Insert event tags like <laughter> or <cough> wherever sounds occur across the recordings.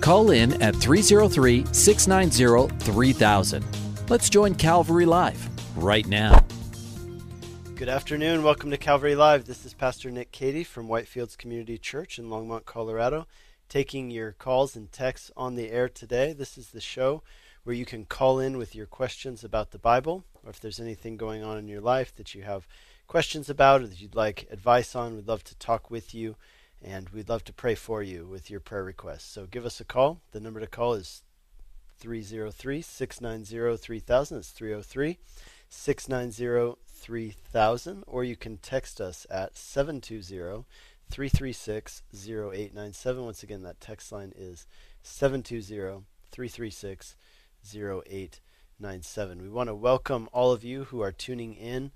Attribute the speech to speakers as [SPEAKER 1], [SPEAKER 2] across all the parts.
[SPEAKER 1] Call in at 303 690 3000. Let's join Calvary Live right now.
[SPEAKER 2] Good afternoon. Welcome to Calvary Live. This is Pastor Nick Cady from Whitefields Community Church in Longmont, Colorado, taking your calls and texts on the air today. This is the show where you can call in with your questions about the Bible, or if there's anything going on in your life that you have questions about or that you'd like advice on. We'd love to talk with you and we'd love to pray for you with your prayer requests. So give us a call. The number to call is 303 690 3000. It's 303 690 3000. Or you can text us at 720 336 0897. Once again, that text line is 720 336 0897. We want to welcome all of you who are tuning in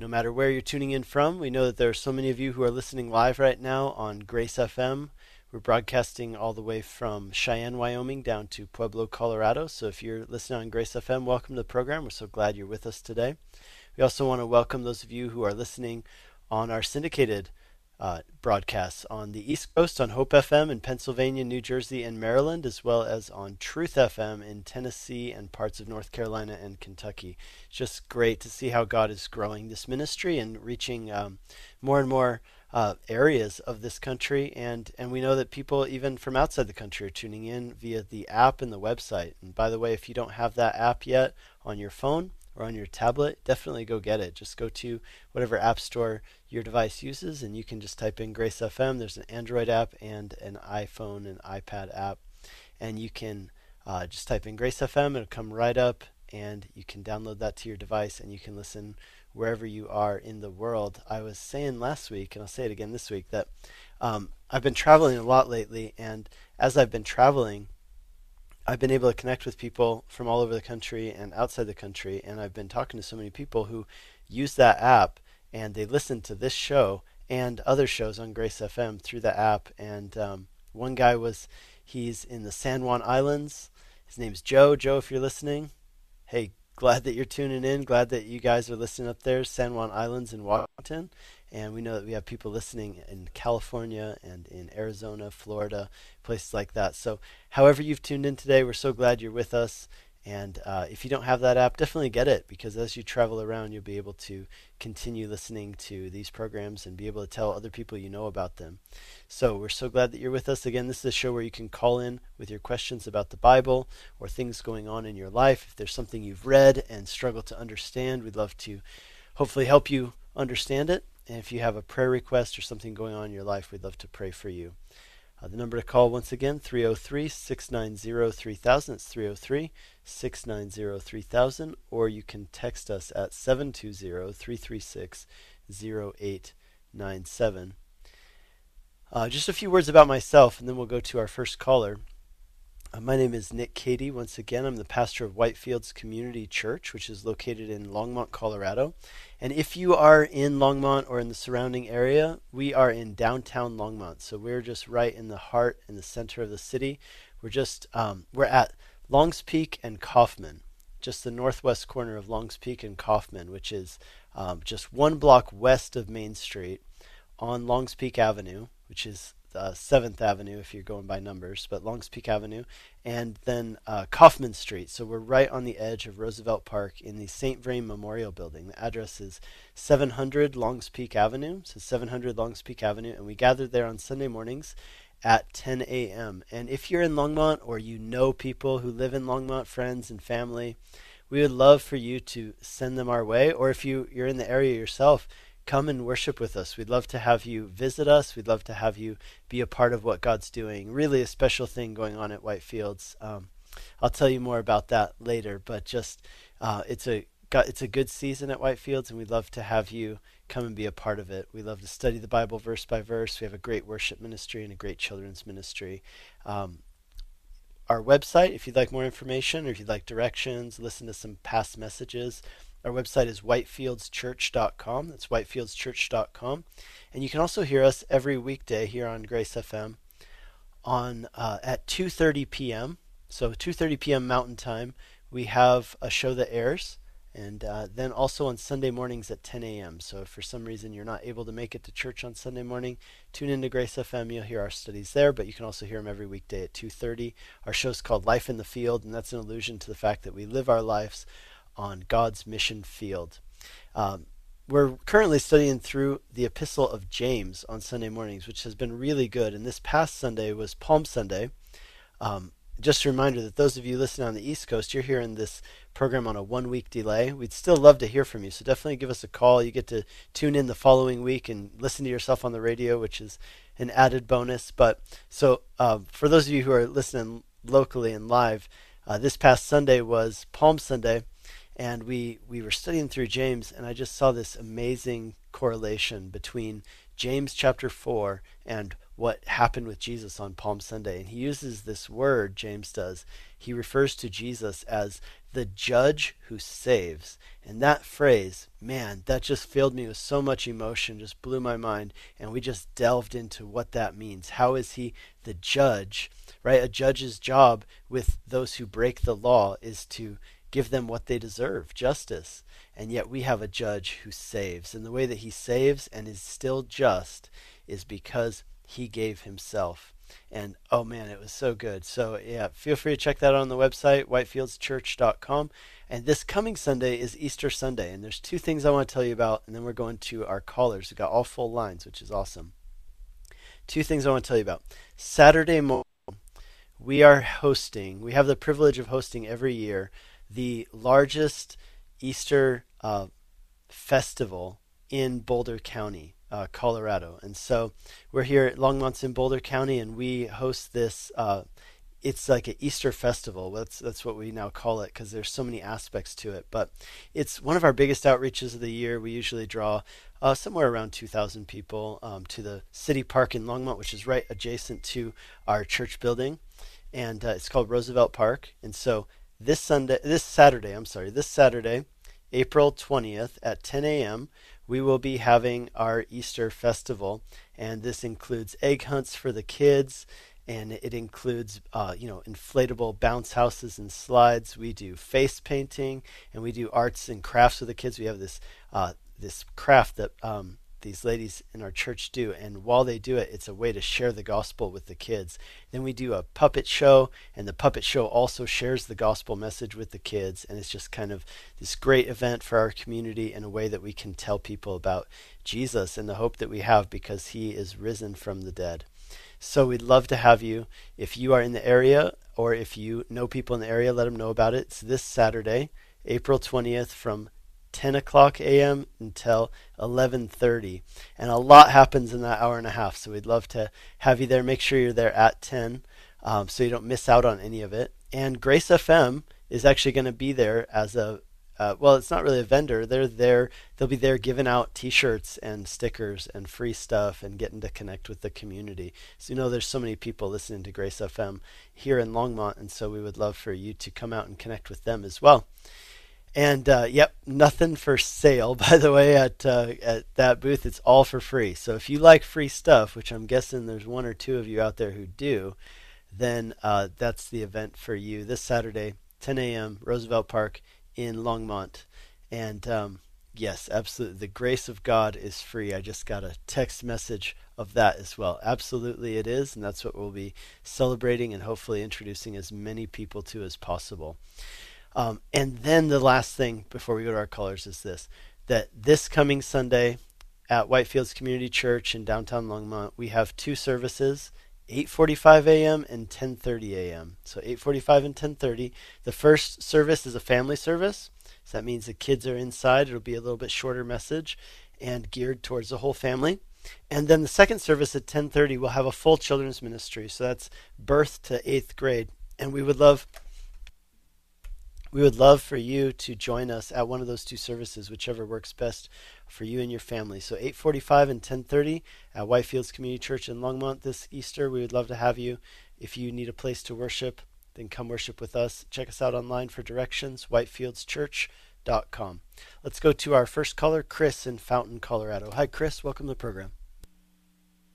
[SPEAKER 2] no matter where you're tuning in from. We know that there are so many of you who are listening live right now on Grace FM. We're broadcasting all the way from Cheyenne, Wyoming down to Pueblo, Colorado. So if you're listening on Grace FM, welcome to the program. We're so glad you're with us today. We also want to welcome those of you who are listening on our syndicated uh, broadcasts on the East Coast on Hope FM in Pennsylvania, New Jersey, and Maryland, as well as on Truth FM in Tennessee and parts of North Carolina and Kentucky. It's just great to see how God is growing this ministry and reaching um, more and more uh, areas of this country. And, and we know that people, even from outside the country, are tuning in via the app and the website. And by the way, if you don't have that app yet on your phone, or on your tablet, definitely go get it. Just go to whatever app store your device uses, and you can just type in Grace FM. There's an Android app and an iPhone and iPad app, and you can uh, just type in Grace FM. It'll come right up, and you can download that to your device, and you can listen wherever you are in the world. I was saying last week, and I'll say it again this week, that um, I've been traveling a lot lately, and as I've been traveling, I've been able to connect with people from all over the country and outside the country, and I've been talking to so many people who use that app and they listen to this show and other shows on Grace FM through the app. And um, one guy was he's in the San Juan Islands. His name's Joe. Joe, if you're listening, hey, glad that you're tuning in. Glad that you guys are listening up there, San Juan Islands in Washington. And we know that we have people listening in California and in Arizona, Florida, places like that. So, however you've tuned in today, we're so glad you're with us. And uh, if you don't have that app, definitely get it because as you travel around, you'll be able to continue listening to these programs and be able to tell other people you know about them. So we're so glad that you're with us. Again, this is a show where you can call in with your questions about the Bible or things going on in your life. If there's something you've read and struggle to understand, we'd love to hopefully help you understand it. And if you have a prayer request or something going on in your life, we'd love to pray for you. Uh, the number to call once again 303 690 3000. It's 303 690 3000. Or you can text us at 720 336 0897. Uh, just a few words about myself, and then we'll go to our first caller. Uh, my name is Nick Cady. Once again, I'm the pastor of Whitefields Community Church, which is located in Longmont, Colorado. And if you are in Longmont or in the surrounding area, we are in downtown Longmont. So we're just right in the heart in the center of the city. We're just um, we're at Longs Peak and Coffman, just the northwest corner of Longs Peak and Coffman, which is um, just one block west of Main Street on Longs Peak Avenue, which is uh, 7th Avenue if you're going by numbers, but Longs Peak Avenue, and then uh, Coffman Street. So we're right on the edge of Roosevelt Park in the St. Vrain Memorial Building. The address is 700 Longs Peak Avenue, so 700 Longs Peak Avenue, and we gather there on Sunday mornings at 10 a.m. And if you're in Longmont or you know people who live in Longmont, friends and family, we would love for you to send them our way, or if you, you're in the area yourself, come and worship with us. We'd love to have you visit us. We'd love to have you be a part of what God's doing. Really, a special thing going on at Whitefields. Um, I'll tell you more about that later, but just uh, it's a it's a good season at Whitefields, and we'd love to have you come and be a part of it. We love to study the Bible verse by verse. We have a great worship ministry and a great children's ministry. Um, our website if you'd like more information or if you'd like directions, listen to some past messages. Our website is whitefieldschurch.com. That's whitefieldschurch.com. And you can also hear us every weekday here on Grace FM on uh, at 2:30 p.m. So 2:30 p.m. Mountain Time, we have a show that airs, and uh, then also on Sunday mornings at 10 a.m. So if for some reason you're not able to make it to church on Sunday morning, tune into Grace FM. You'll hear our studies there, but you can also hear them every weekday at 2:30. Our show's called Life in the Field, and that's an allusion to the fact that we live our lives on God's mission field. Um, we're currently studying through the Epistle of James on Sunday mornings, which has been really good. And this past Sunday was Palm Sunday. Um, just a reminder that those of you listening on the East Coast, you're hearing this program on a one week delay. We'd still love to hear from you. So definitely give us a call. You get to tune in the following week and listen to yourself on the radio, which is an added bonus. But so uh, for those of you who are listening locally and live, uh, this past Sunday was Palm Sunday and we we were studying through James, and I just saw this amazing correlation between James chapter four and what happened with Jesus on Palm Sunday. And he uses this word, James does. He refers to Jesus as the judge who saves. And that phrase, man, that just filled me with so much emotion, just blew my mind. And we just delved into what that means. How is he the judge? Right? A judge's job with those who break the law is to give them what they deserve justice. And yet we have a judge who saves. And the way that he saves and is still just is because he gave himself. And oh man, it was so good. So yeah, feel free to check that out on the website, whitefieldschurch.com. And this coming Sunday is Easter Sunday. And there's two things I want to tell you about. And then we're going to our callers. We've got all full lines, which is awesome. Two things I want to tell you about. Saturday morning, we are hosting, we have the privilege of hosting every year the largest Easter uh, festival in Boulder County, uh, Colorado. And so we're here at Longmont's in Boulder County, and we host this. Uh, it's like an Easter festival. That's that's what we now call it because there's so many aspects to it. But it's one of our biggest outreaches of the year. We usually draw uh, somewhere around 2,000 people um, to the city park in Longmont, which is right adjacent to our church building, and uh, it's called Roosevelt Park. And so this Sunday, this Saturday, I'm sorry, this Saturday, April 20th at 10 a.m., we will be having our Easter festival, and this includes egg hunts for the kids, and it includes, uh, you know, inflatable bounce houses and slides. We do face painting, and we do arts and crafts with the kids. We have this uh, this craft that um, these ladies in our church do. And while they do it, it's a way to share the gospel with the kids. Then we do a puppet show, and the puppet show also shares the gospel message with the kids. And it's just kind of this great event for our community in a way that we can tell people about Jesus and the hope that we have because he is risen from the dead. So we'd love to have you. If you are in the area or if you know people in the area, let them know about it. It's this Saturday, April 20th from 10 o'clock a.m. until 11:30, and a lot happens in that hour and a half. So we'd love to have you there. Make sure you're there at 10, um, so you don't miss out on any of it. And Grace FM is actually going to be there as a uh, well, it's not really a vendor. They're there. They'll be there giving out T-shirts and stickers and free stuff and getting to connect with the community. So you know, there's so many people listening to Grace FM here in Longmont, and so we would love for you to come out and connect with them as well. And uh, yep, nothing for sale, <laughs> by the way, at uh, at that booth. It's all for free. So if you like free stuff, which I'm guessing there's one or two of you out there who do, then uh, that's the event for you this Saturday, 10 a.m. Roosevelt Park in Longmont. And um, yes, absolutely, the grace of God is free. I just got a text message of that as well. Absolutely, it is, and that's what we'll be celebrating and hopefully introducing as many people to as possible. Um, and then the last thing before we go to our colors is this that this coming Sunday at Whitefields Community Church in downtown Longmont, we have two services. 8:45 a.m. and 10:30 a.m. So 8:45 and 10:30. The first service is a family service. So that means the kids are inside. It'll be a little bit shorter message and geared towards the whole family. And then the second service at 10:30 we'll have a full children's ministry. So that's birth to 8th grade. And we would love we would love for you to join us at one of those two services, whichever works best for you and your family. So 8:45 and 10:30 at Whitefields Community Church in Longmont this Easter. We would love to have you. If you need a place to worship, then come worship with us. Check us out online for directions, whitefieldschurch.com. Let's go to our first caller, Chris in Fountain, Colorado. Hi, Chris. Welcome to the program.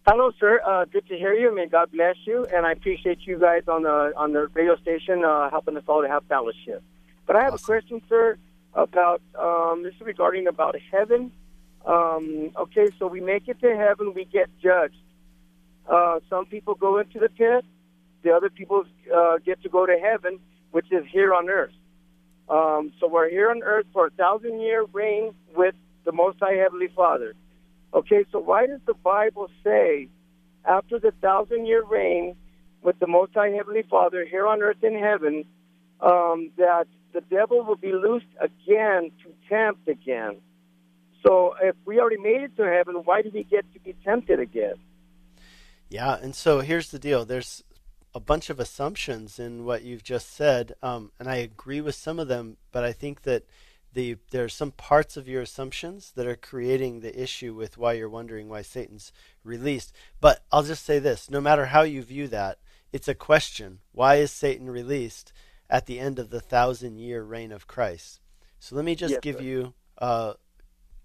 [SPEAKER 3] Hello, sir. Uh, good to hear you. May God bless you, and I appreciate you guys on the on the radio station uh, helping us all to have fellowship. But I have awesome. a question, sir, about um, this is regarding about heaven. Um, okay, so we make it to heaven, we get judged. Uh, some people go into the pit, the other people uh, get to go to heaven, which is here on earth. Um, so we're here on earth for a thousand year reign with the Most High Heavenly Father. Okay, so why does the Bible say after the thousand year reign with the Most High Heavenly Father here on earth in heaven um, that the devil will be loosed again to tempt again? So if we already made it to heaven, why did he get to be tempted again?
[SPEAKER 2] Yeah, and so here's the deal. There's a bunch of assumptions in what you've just said, um, and I agree with some of them, but I think that the there are some parts of your assumptions that are creating the issue with why you're wondering why Satan's released. But I'll just say this: no matter how you view that, it's a question. Why is Satan released at the end of the thousand-year reign of Christ? So let me just
[SPEAKER 3] yes,
[SPEAKER 2] give
[SPEAKER 3] sir.
[SPEAKER 2] you, uh,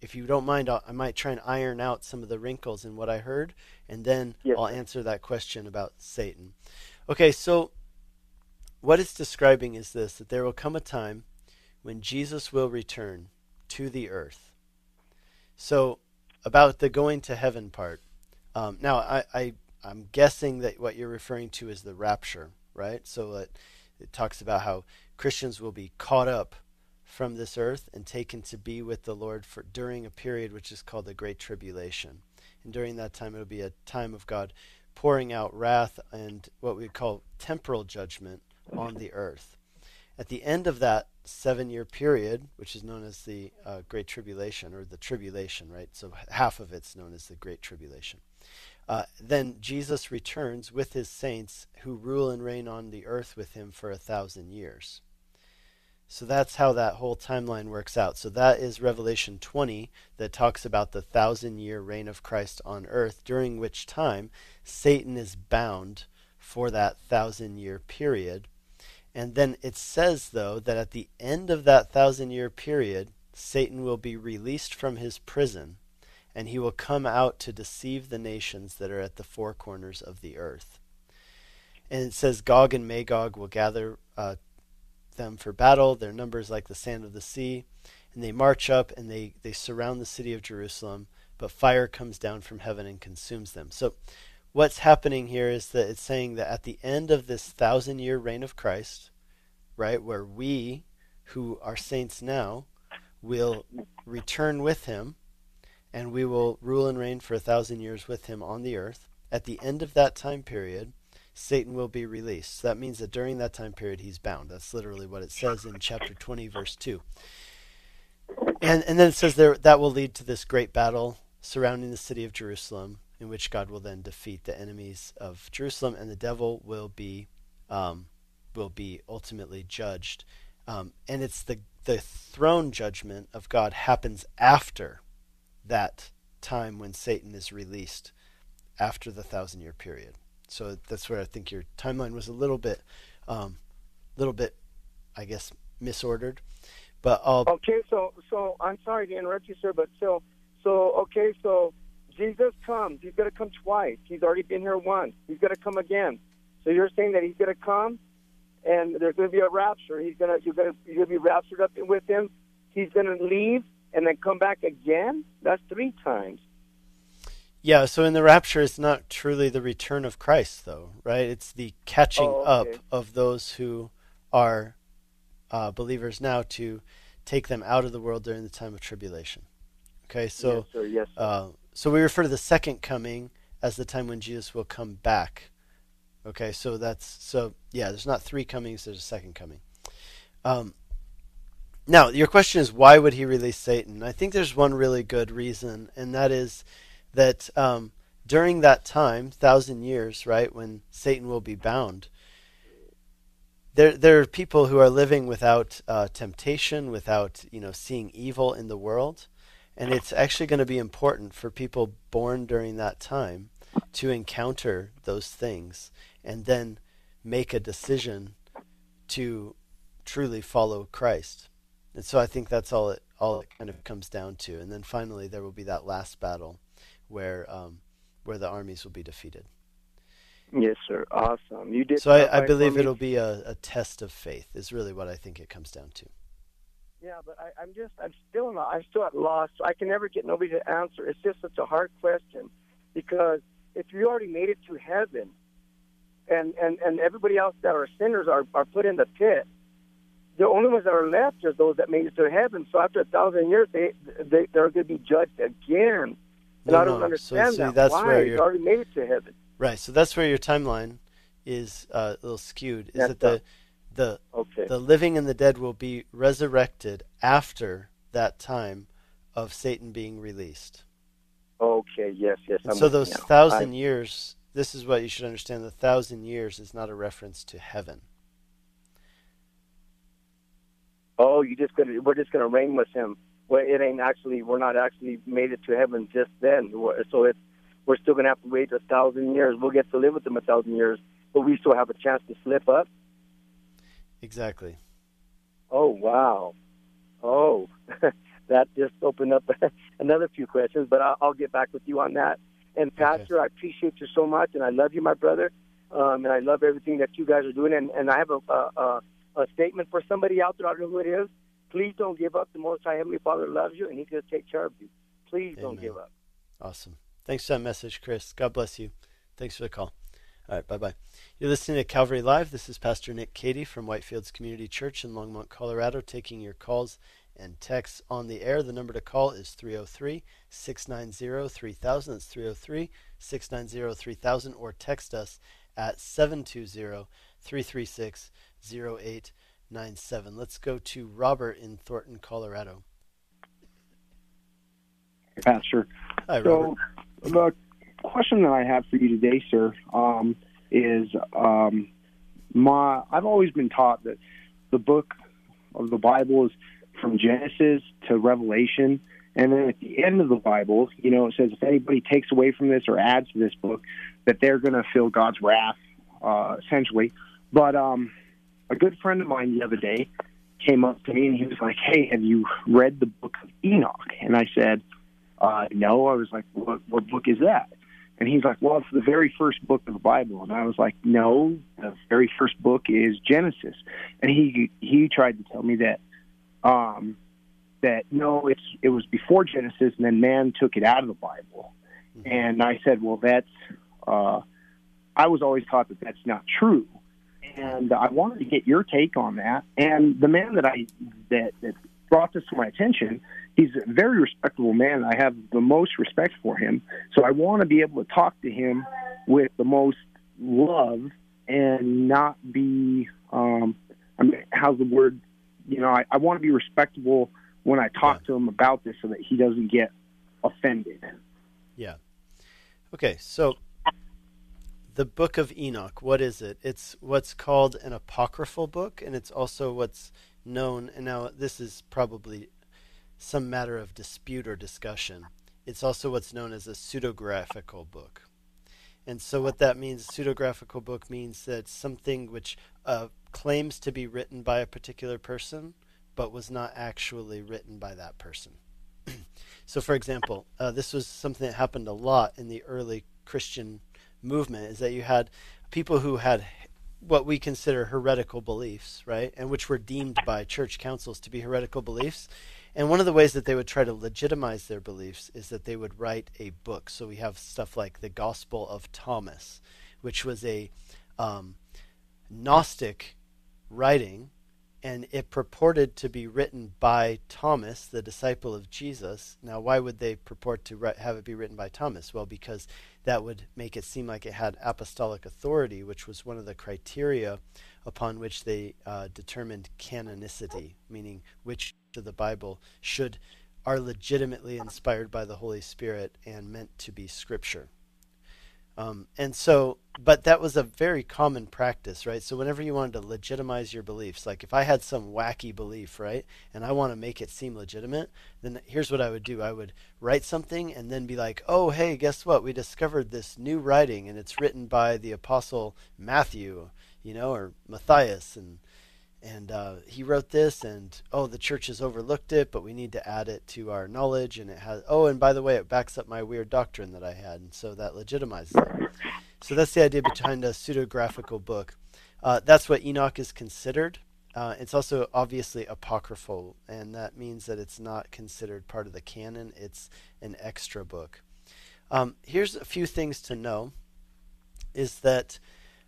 [SPEAKER 2] if you don't mind, I'll, i might try and iron out some of the wrinkles in what I heard, and then
[SPEAKER 3] yes,
[SPEAKER 2] I'll answer that question about Satan. Okay, so what it's describing is this: that there will come a time when Jesus will return to the earth. So, about the going to heaven part. Um, now, I, I, I'm guessing that what you're referring to is the rapture, right? So it, it talks about how Christians will be caught up from this earth and taken to be with the Lord for during a period which is called the Great Tribulation. And during that time, it'll be a time of God pouring out wrath and what we call temporal judgment on the earth. At the end of that seven year period, which is known as the uh, Great Tribulation or the Tribulation, right? So half of it's known as the Great Tribulation. Uh, then Jesus returns with his saints who rule and reign on the earth with him for a thousand years. So that's how that whole timeline works out. So that is Revelation 20 that talks about the thousand year reign of Christ on earth, during which time Satan is bound for that thousand year period and then it says, though, that at the end of that thousand year period, Satan will be released from his prison and he will come out to deceive the nations that are at the four corners of the earth. And it says Gog and Magog will gather uh, them for battle. Their numbers like the sand of the sea. And they march up and they, they surround the city of Jerusalem, but fire comes down from heaven and consumes them. So what's happening here is that it's saying that at the end of this thousand year reign of Christ, right, where we who are saints now will return with him and we will rule and reign for a thousand years with him on the earth. At the end of that time period, Satan will be released. So that means that during that time period, he's bound. That's literally what it says in chapter 20, verse 2. And, and then it says there that will lead to this great battle surrounding the city of Jerusalem in which God will then defeat the enemies of Jerusalem, and the devil will be um, will be ultimately judged. Um, and it's the the throne judgment of God happens after that time when Satan is released, after the thousand year period. So that's where I think your timeline was a little bit, um, little bit, I guess, misordered. But I'll
[SPEAKER 3] okay. So so I'm sorry to interrupt you, sir, but so so okay. So Jesus comes. He's going to come twice. He's already been here once. He's going to come again. So you're saying that he's going to come, and there's going to be a rapture. He's going to you're going to you're going to be raptured up with him. He's going to leave and then come back again. That's three times.
[SPEAKER 2] Yeah. So in the rapture, it's not truly the return of Christ, though, right? It's the catching
[SPEAKER 3] oh,
[SPEAKER 2] okay. up of those who are uh, believers now to take them out of the world during the time of tribulation. Okay. So.
[SPEAKER 3] Yes, sir. Yes. Sir.
[SPEAKER 2] Uh, so we refer to the second coming as the time when Jesus will come back. Okay, so that's so yeah. There's not three comings. There's a second coming. Um, now your question is why would he release Satan? I think there's one really good reason, and that is that um, during that time, thousand years, right, when Satan will be bound, there there are people who are living without uh, temptation, without you know seeing evil in the world, and it's actually going to be important for people born during that time to encounter those things and then make a decision to truly follow Christ. And so I think that's all it all it kind of comes down to. And then finally, there will be that last battle where um, where the armies will be defeated.
[SPEAKER 3] Yes, sir. Awesome. You did.
[SPEAKER 2] So I, I believe it'll be a, a test of faith. Is really what I think it comes down to.
[SPEAKER 3] Yeah, but I, I'm just, I'm still not, I'm still at loss. I can never get nobody to answer. It's just such a hard question because if you already made it to heaven, and and and everybody else that are sinners are are put in the pit, the only ones that are left are those that made it to heaven. So after a thousand years, they, they they're going to be judged again. And
[SPEAKER 2] No,
[SPEAKER 3] I don't
[SPEAKER 2] no.
[SPEAKER 3] understand
[SPEAKER 2] So, see,
[SPEAKER 3] that.
[SPEAKER 2] that's
[SPEAKER 3] Why?
[SPEAKER 2] where
[SPEAKER 3] You already made it to heaven.
[SPEAKER 2] Right. So that's where your timeline is uh, a little skewed. Is
[SPEAKER 3] That's
[SPEAKER 2] that the the
[SPEAKER 3] Okay.
[SPEAKER 2] the living and the dead will be resurrected after that time of Satan being released.
[SPEAKER 3] okay. Yes. Yes.
[SPEAKER 2] So those
[SPEAKER 3] now.
[SPEAKER 2] thousand years, this is what you should understand: the thousand years is not a reference to heaven.
[SPEAKER 3] Oh, you just gonna we're just gonna reign with him. Well, it ain't actually we're not actually made it to heaven just then. So it's we're still gonna have to wait a thousand years. We'll get to live with him a thousand years, but we still have a chance to slip up.
[SPEAKER 2] Exactly.
[SPEAKER 3] Oh wow, oh <laughs> that just opened up <laughs> another few questions. But I'll, I'll get back with you on that. And Pastor, I appreciate you so much, and I love you, my brother, um, and I love everything that you guys are doing. And, and I have a, a, a, a statement for somebody out there. I don't know who it is. Please don't give up. The Most High Heavenly Father loves you, and He's going to take care of you. Please don't give up.
[SPEAKER 2] Awesome. Thanks for that message, Chris. God bless you. Thanks for the call. All right, bye bye. You're listening to Calvary Live. This is Pastor Nick Cady from Whitefields Community Church in Longmont, Colorado, taking your calls and texts on the air. The number to call is 303 690 3000. That's 303 690 3000, or text us at 720 336 0897. Let's go to Robert in Thornton, Colorado.
[SPEAKER 4] Pastor.
[SPEAKER 2] Hi, Robert.
[SPEAKER 4] So, the question that I have for you today, sir, um, is um, my I've always been taught that the book of the Bible is from Genesis to Revelation, and then at the end of the Bible, you know, it says if anybody takes away from this or adds to this book, that they're going to feel God's wrath, uh, essentially. But um, a good friend of mine the other day came up to me and he was like, "Hey, have you read the book of Enoch?" And I said, uh, no. I was like, what, what book is that? And he's like, well, it's the very first book of the Bible. And I was like, no, the very first book is Genesis. And he he tried to tell me that um, that no, it's it was before Genesis, and then man took it out of the Bible. And I said, well, that's uh, I was always taught that that's not true. And I wanted to get your take on that. And the man that I that that brought this to my attention he's a very respectable man. I have the most respect for him. So I want to be able to talk to him with the most love and not be, um, I mean, how's the word? You know, I, I want to be respectable when I talk to him about this so that he doesn't get offended.
[SPEAKER 2] Yeah. Okay, so the Book of Enoch, what is it? It's what's called an apocryphal book, and it's also what's known, and now this is probably some matter of dispute or discussion. It's also what's known as a pseudographical book. And so, what that means, pseudographical book means that something which uh, claims to be written by a particular person, but was not actually written by that person. <clears throat> so, for example, uh, this was something that happened a lot in the early Christian movement, is that you had people who had what we consider heretical beliefs, right, and which were deemed by church councils to be heretical beliefs. And one of the ways that they would try to legitimize their beliefs is that they would write a book. So we have stuff like the Gospel of Thomas, which was a um, Gnostic writing, and it purported to be written by Thomas, the disciple of Jesus. Now, why would they purport to have it be written by Thomas? Well, because that would make it seem like it had apostolic authority, which was one of the criteria upon which they uh, determined canonicity, meaning which of the Bible should are legitimately inspired by the Holy Spirit and meant to be Scripture. Um, and so, but that was a very common practice, right? So, whenever you wanted to legitimize your beliefs, like if I had some wacky belief, right, and I want to make it seem legitimate, then here's what I would do I would write something and then be like, oh, hey, guess what? We discovered this new writing and it's written by the Apostle Matthew, you know, or Matthias. And, and uh, he wrote this, and oh, the church has overlooked it, but we need to add it to our knowledge, and it has. Oh, and by the way, it backs up my weird doctrine that I had, and so that legitimizes it. So that's the idea behind a pseudographical book. Uh, that's what Enoch is considered. Uh, it's also obviously apocryphal, and that means that it's not considered part of the canon. It's an extra book. Um, here's a few things to know: is that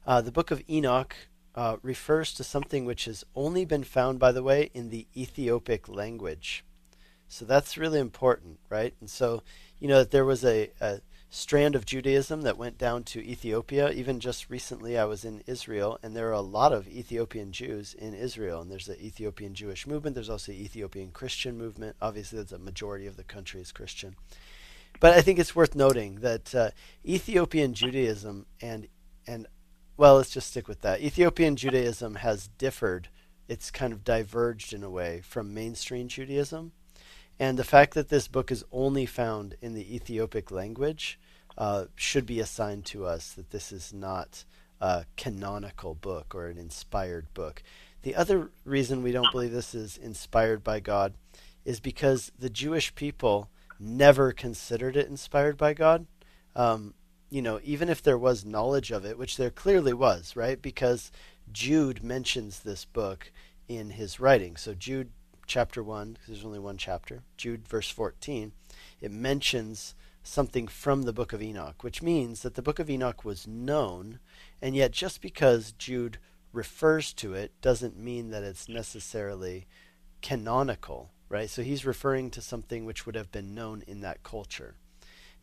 [SPEAKER 2] uh, the book of Enoch uh, refers to something which has only been found, by the way, in the Ethiopic language. So that's really important, right? And so, you know, that there was a, a strand of Judaism that went down to Ethiopia. Even just recently, I was in Israel, and there are a lot of Ethiopian Jews in Israel. And there's the Ethiopian Jewish movement. There's also the Ethiopian Christian movement. Obviously, a majority of the country is Christian. But I think it's worth noting that uh, Ethiopian Judaism and and well, let's just stick with that. Ethiopian Judaism has differed. It's kind of diverged in a way from mainstream Judaism. And the fact that this book is only found in the Ethiopic language uh, should be assigned to us that this is not a canonical book or an inspired book. The other reason we don't believe this is inspired by God is because the Jewish people never considered it inspired by God. Um, you know, even if there was knowledge of it, which there clearly was, right? Because Jude mentions this book in his writing. So Jude chapter 1, because there's only one chapter, Jude verse 14, it mentions something from the book of Enoch, which means that the book of Enoch was known, and yet just because Jude refers to it doesn't mean that it's necessarily canonical, right? So he's referring to something which would have been known in that culture.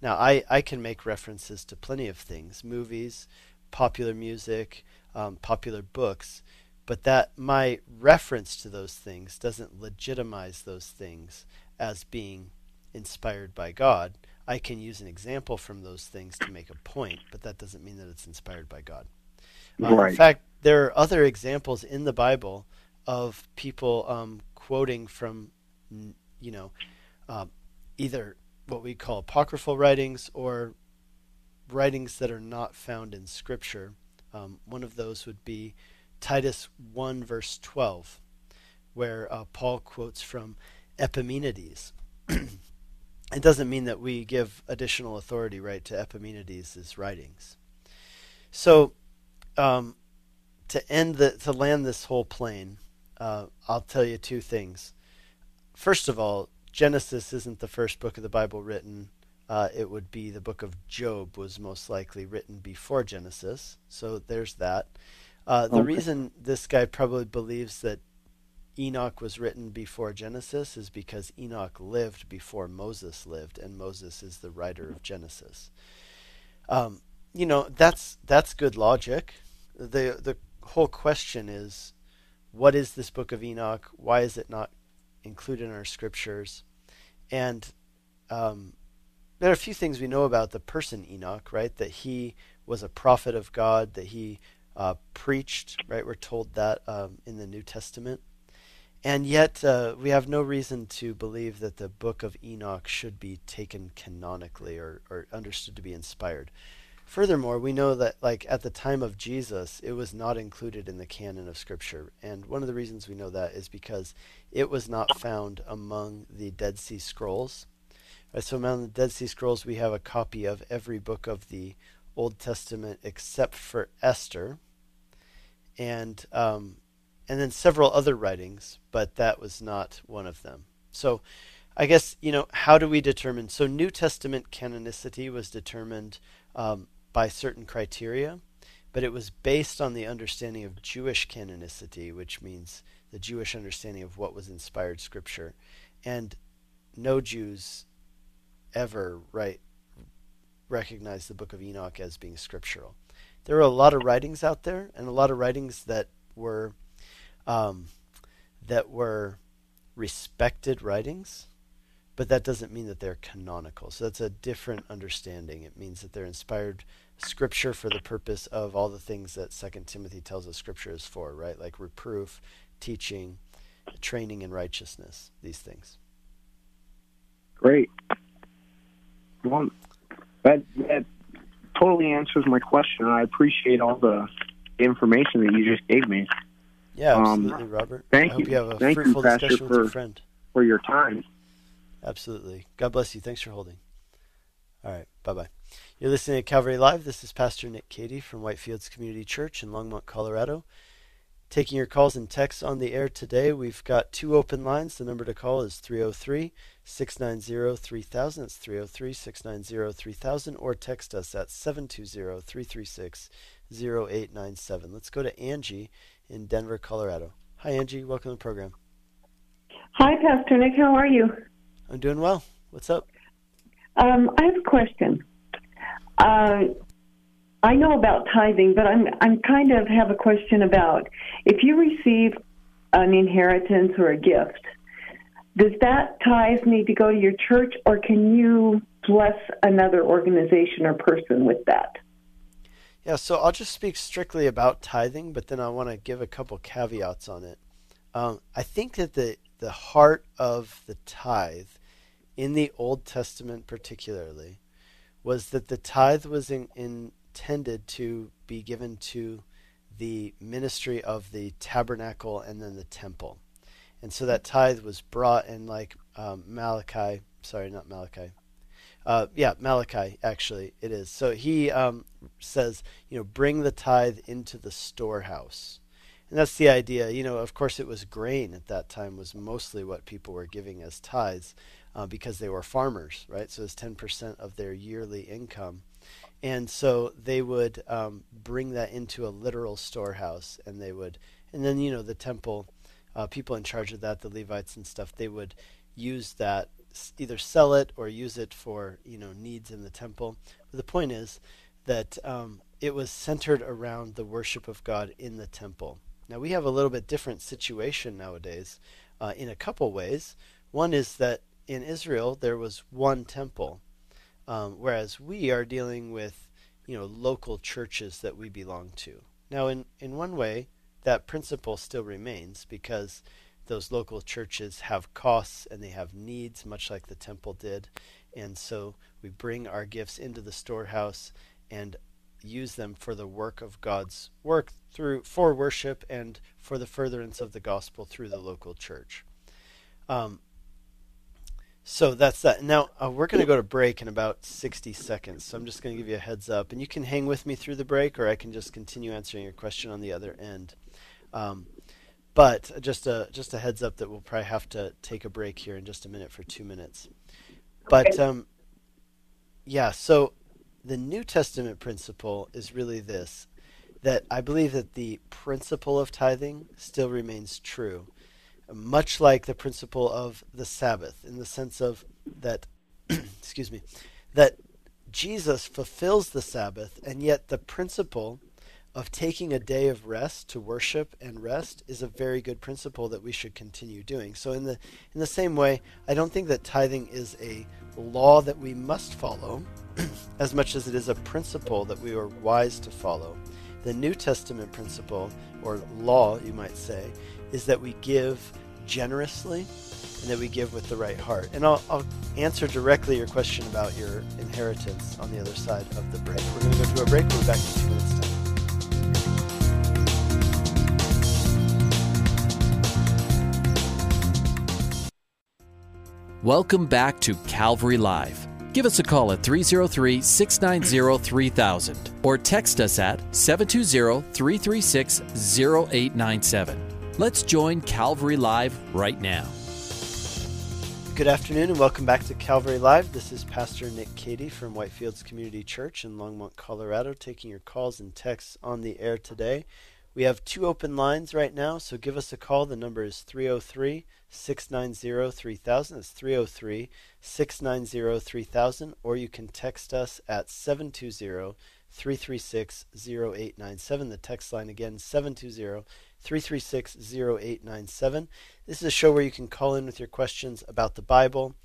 [SPEAKER 2] Now, I, I can make references to plenty of things movies, popular music, um, popular books but that my reference to those things doesn't legitimize those things as being inspired by God. I can use an example from those things to make a point, but that doesn't mean that it's inspired by God. Uh, right. In fact, there are other examples in the Bible of people um, quoting from, you know, uh, either what we call apocryphal writings or writings that are not found in Scripture. Um, one of those would be Titus 1, verse 12, where uh, Paul quotes from Epimenides. <clears throat> it doesn't mean that we give additional authority, right, to Epimenides' writings. So, um, to end the to land this whole plane, uh, I'll tell you two things. First of all, Genesis isn't the first book of the Bible written. Uh, it would be the book of Job was most likely written before Genesis. So there's that. Uh, the okay. reason this guy probably believes that Enoch was written before Genesis is because Enoch lived before Moses lived, and Moses is the writer of Genesis. Um, you know, that's that's good logic. the The whole question is, what is this book of Enoch? Why is it not included in our scriptures? And um, there are a few things we know about the person Enoch, right? That he was a prophet of God, that he uh, preached, right? We're told that um, in the New Testament. And yet, uh, we have no reason to believe that the book of Enoch should be taken canonically or, or understood to be inspired. Furthermore, we know that, like at the time of Jesus, it was not included in the canon of Scripture, and one of the reasons we know that is because it was not found among the Dead Sea Scrolls. Right, so among the Dead Sea Scrolls, we have a copy of every book of the Old Testament except for Esther, and um, and then several other writings, but that was not one of them. So, I guess you know how do we determine? So, New Testament canonicity was determined um, by certain criteria, but it was based on the understanding of Jewish canonicity, which means the Jewish understanding of what was inspired Scripture, and no Jews ever right recognize the Book of Enoch as being scriptural there are a lot of writings out there, and a lot of writings that were um, that were respected writings, but that doesn't mean that they're canonical. So that's a different understanding. It means that they're inspired scripture for the purpose of all the things that Second Timothy tells us scripture is for, right? Like reproof, teaching, training in righteousness, these things.
[SPEAKER 4] Great. Well, that, that totally answers my question. I appreciate all the information that you just gave me.
[SPEAKER 2] Yeah,
[SPEAKER 4] Um,
[SPEAKER 2] absolutely, Robert.
[SPEAKER 4] thank
[SPEAKER 2] I hope
[SPEAKER 4] you.
[SPEAKER 2] you have a
[SPEAKER 4] Thank you,
[SPEAKER 2] fruitful
[SPEAKER 4] Pastor,
[SPEAKER 2] discussion with your
[SPEAKER 4] for-
[SPEAKER 2] friend.
[SPEAKER 4] for your time.
[SPEAKER 2] Absolutely. God bless you. Thanks for holding. All right. Bye bye. You're listening to Calvary Live. This is Pastor Nick Cady from Whitefields Community Church in Longmont, Colorado. Taking your calls and texts on the air today. We've got two open lines. The number to call is 303 690 3000. It's 303 690 3000. Or text us at 720 336 0897. Let's go to Angie in Denver, Colorado. Hi, Angie. Welcome to the program.
[SPEAKER 5] Hi, Pastor Nick. How are you?
[SPEAKER 2] I'm doing well. What's up?
[SPEAKER 5] Um, I have a question. Uh, I know about tithing, but I'm I'm kind of have a question about if you receive an inheritance or a gift, does that tithe need to go to your church, or can you bless another organization or person with that?
[SPEAKER 2] Yeah, so I'll just speak strictly about tithing, but then I want to give a couple caveats on it. Um, I think that the the heart of the tithe in the Old Testament, particularly, was that the tithe was in, intended to be given to the ministry of the tabernacle and then the temple, and so that tithe was brought in like um, Malachi. Sorry, not Malachi. Uh, yeah, Malachi, actually, it is. So he um, says, you know, bring the tithe into the storehouse. And that's the idea. You know, of course, it was grain at that time, was mostly what people were giving as tithes uh, because they were farmers, right? So it's 10% of their yearly income. And so they would um, bring that into a literal storehouse and they would, and then, you know, the temple, uh, people in charge of that, the Levites and stuff, they would use that either sell it or use it for you know needs in the temple. But the point is that um, it was centered around the worship of God in the temple. Now we have a little bit different situation nowadays uh, in a couple ways. One is that in Israel there was one temple, um, whereas we are dealing with you know local churches that we belong to. Now in in one way that principle still remains because those local churches have costs and they have needs, much like the temple did. And so we bring our gifts into the storehouse and use them for the work of God's work through for worship and for the furtherance of the gospel through the local church. Um, so that's that. Now uh, we're going to go to break in about 60 seconds. So I'm just going to give you a heads up, and you can hang with me through the break, or I can just continue answering your question on the other end. Um, but just a just a heads up that we'll probably have to take a break here in just a minute for two minutes. But um, yeah, so the New Testament principle is really this: that I believe that the principle of tithing still remains true, much like the principle of the Sabbath, in the sense of that, <clears throat> excuse me, that Jesus fulfills the Sabbath, and yet the principle of taking a day of rest to worship and rest is a very good principle that we should continue doing. So in the in the same way, I don't think that tithing is a law that we must follow <clears throat> as much as it is a principle that we are wise to follow. The New Testament principle or law, you might say, is that we give generously and that we give with the right heart. And I'll, I'll answer directly your question about your inheritance on the other side of the break. We're going to go to a break. We'll be back in two minutes time.
[SPEAKER 1] Welcome back to Calvary Live. Give us a call at 303 690 3000 or text us at 720 336 0897. Let's join Calvary Live right now.
[SPEAKER 2] Good afternoon and welcome back to Calvary Live. This is Pastor Nick Cady from Whitefields Community Church in Longmont, Colorado, taking your calls and texts on the air today. We have two open lines right now, so give us a call. The number is 303 690 3000. It's 303 690 3000, or you can text us at 720 336 0897. The text line again, 720 336 0897. This is a show where you can call in with your questions about the Bible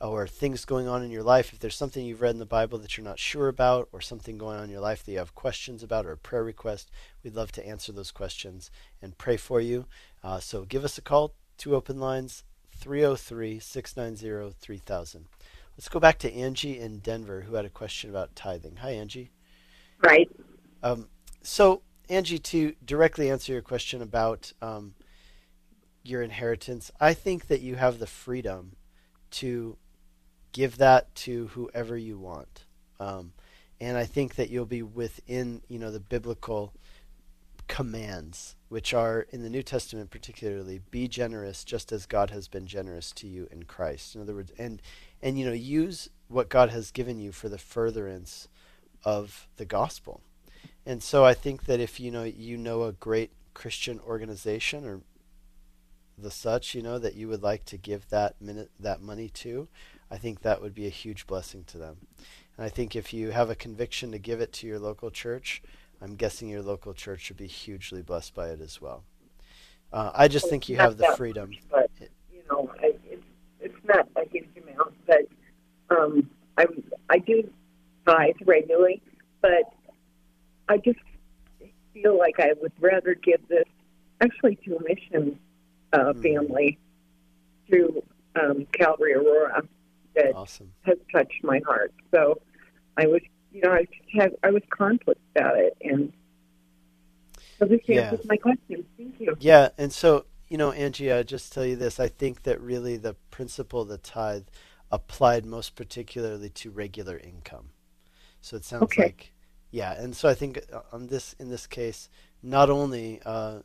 [SPEAKER 2] or things going on in your life. If there's something you've read in the Bible that you're not sure about, or something going on in your life that you have questions about, or a prayer request, we'd love to answer those questions and pray for you. Uh, so give us a call, two open lines, 303 690 3000. Let's go back to Angie in Denver, who had a question about tithing. Hi, Angie.
[SPEAKER 5] Right.
[SPEAKER 2] Um, so Angie, to directly answer your question about um, your inheritance, I think that you have the freedom to give that to whoever you want. Um, and I think that you'll be within, you know, the biblical commands, which are in the New Testament particularly, be generous just as God has been generous to you in Christ. In other words, and and you know, use what God has given you for the furtherance of the gospel. And so I think that if you know you know a great Christian organization or the such, you know, that you would like to give that minute that money to, I think that would be a huge blessing to them. And I think if you have a conviction to give it to your local church, I'm guessing your local church would be hugely blessed by it as well. Uh, I just think you have the freedom.
[SPEAKER 6] But you know, it's not a huge amount, but um, I I do tithe regularly, but I just feel like I would rather give this actually to a mission uh, mm. family through um, Calvary Aurora that
[SPEAKER 2] awesome.
[SPEAKER 6] has touched my heart. So I was, you know, I had I was conflict about it, and so this yeah. answers my question. Thank you.
[SPEAKER 2] Yeah, and so you know, Angie, I just tell you this: I think that really the principle of the tithe applied most particularly to regular income. So it sounds
[SPEAKER 6] okay.
[SPEAKER 2] like, yeah, and so I think uh, on this in this case, not only uh,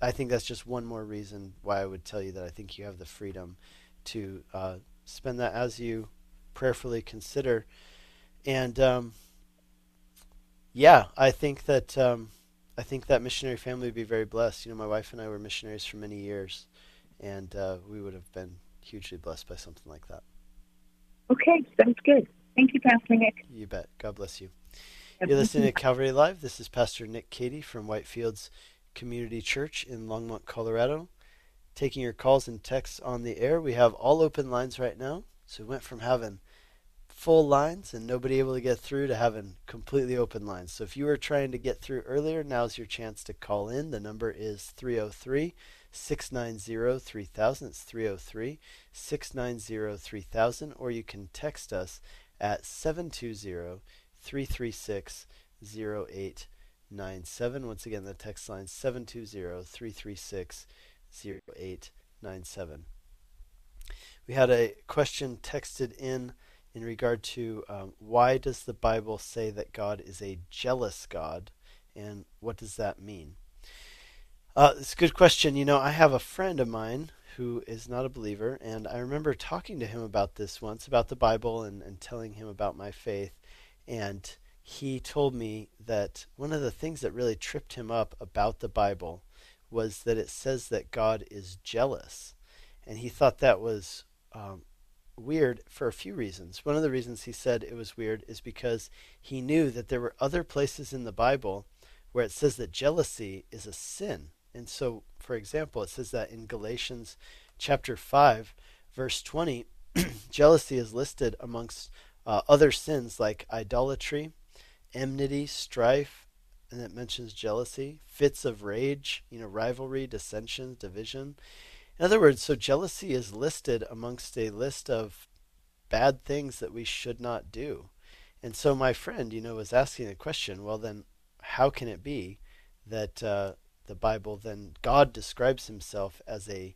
[SPEAKER 2] I think that's just one more reason why I would tell you that I think you have the freedom to uh, spend that as you prayerfully consider. And um, yeah, I think that um, I think that missionary family would be very blessed. You know, my wife and I were missionaries for many years, and uh, we would have been hugely blessed by something like that.
[SPEAKER 6] Okay, sounds good. Thank you, Pastor Nick.
[SPEAKER 2] You bet. God bless you. You're <laughs> listening to Calvary Live. This is Pastor Nick Cady from Whitefields Community Church in Longmont, Colorado. Taking your calls and texts on the air. We have all open lines right now. So we went from having full lines and nobody able to get through to having completely open lines. So if you were trying to get through earlier, now's your chance to call in. The number is 303 690 3000. It's 303 690 3000. Or you can text us at 720 336 0897. Once again, the text line 720 336 0897. We had a question texted in in regard to um, why does the Bible say that God is a jealous God, and what does that mean? Uh, it's a good question. You know, I have a friend of mine who is not a believer, and I remember talking to him about this once, about the Bible, and, and telling him about my faith. And he told me that one of the things that really tripped him up about the Bible was that it says that God is jealous. And he thought that was um, weird for a few reasons. One of the reasons he said it was weird is because he knew that there were other places in the Bible where it says that jealousy is a sin. And so, for example, it says that in Galatians chapter 5, verse 20, <clears throat> jealousy is listed amongst uh, other sins like idolatry, enmity, strife, and it mentions jealousy, fits of rage, you know, rivalry, dissensions, division. In other words, so jealousy is listed amongst a list of bad things that we should not do. And so my friend, you know, was asking the question, well, then how can it be that uh, the Bible, then God describes himself as a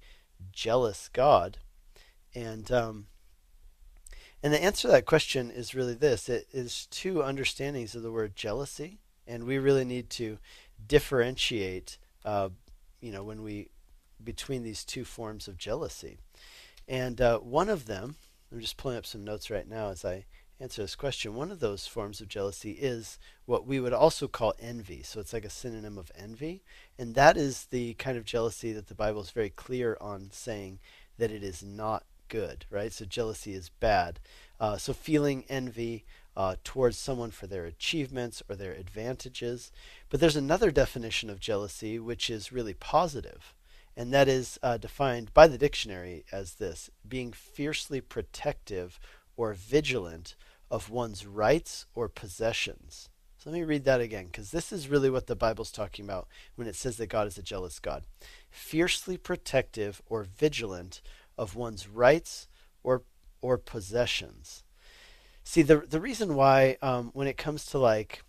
[SPEAKER 2] jealous God? And, um, and the answer to that question is really this it is two understandings of the word jealousy. And we really need to differentiate, uh, you know, when we between these two forms of jealousy. And uh, one of them, I'm just pulling up some notes right now as I answer this question. One of those forms of jealousy is what we would also call envy. So it's like a synonym of envy. And that is the kind of jealousy that the Bible is very clear on saying that it is not good, right? So jealousy is bad. Uh, so feeling envy uh, towards someone for their achievements or their advantages. But there's another definition of jealousy which is really positive and that is uh, defined by the dictionary as this being fiercely protective or vigilant of one's rights or possessions. So let me read that again, because this is really what the Bible's talking about when it says that God is a jealous God. Fiercely protective or vigilant of one's rights or or possessions. See, the the reason why um, when it comes to like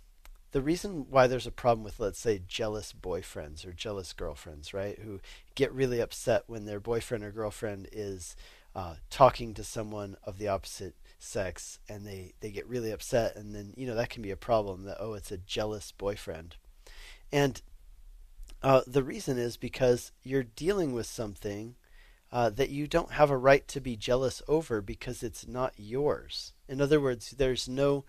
[SPEAKER 2] the reason why there's a problem with, let's say, jealous boyfriends or jealous girlfriends, right, who get really upset when their boyfriend or girlfriend is uh, talking to someone of the opposite sex and they, they get really upset, and then, you know, that can be a problem that, oh, it's a jealous boyfriend. And uh, the reason is because you're dealing with something uh, that you don't have a right to be jealous over because it's not yours. In other words, there's no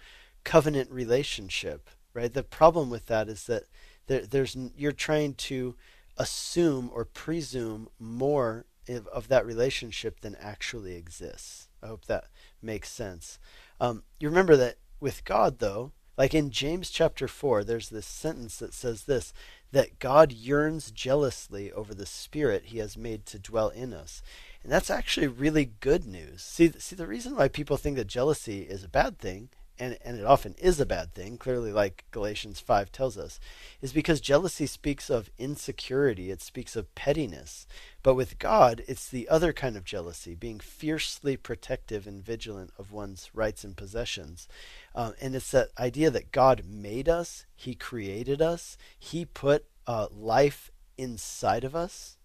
[SPEAKER 2] covenant relationship, right? The problem with that is that there, there's you're trying to assume or presume more of, of, that relationship than actually exists. I hope that makes sense. Um, you remember that with God, though, like in James chapter 4, there's this sentence that says this that God yearns jealously over the Spirit he has made to dwell in us. And that's actually really good news. See, see the reason why people think that jealousy is a bad thing and, and it often is a bad thing, clearly, like Galatians 5 tells us, is because jealousy speaks of insecurity, it speaks of pettiness. But with God, it's the other kind of jealousy, being fiercely protective and vigilant of one's rights and possessions. Um, and it's that idea that God made us, He created us, He put uh, life inside of us.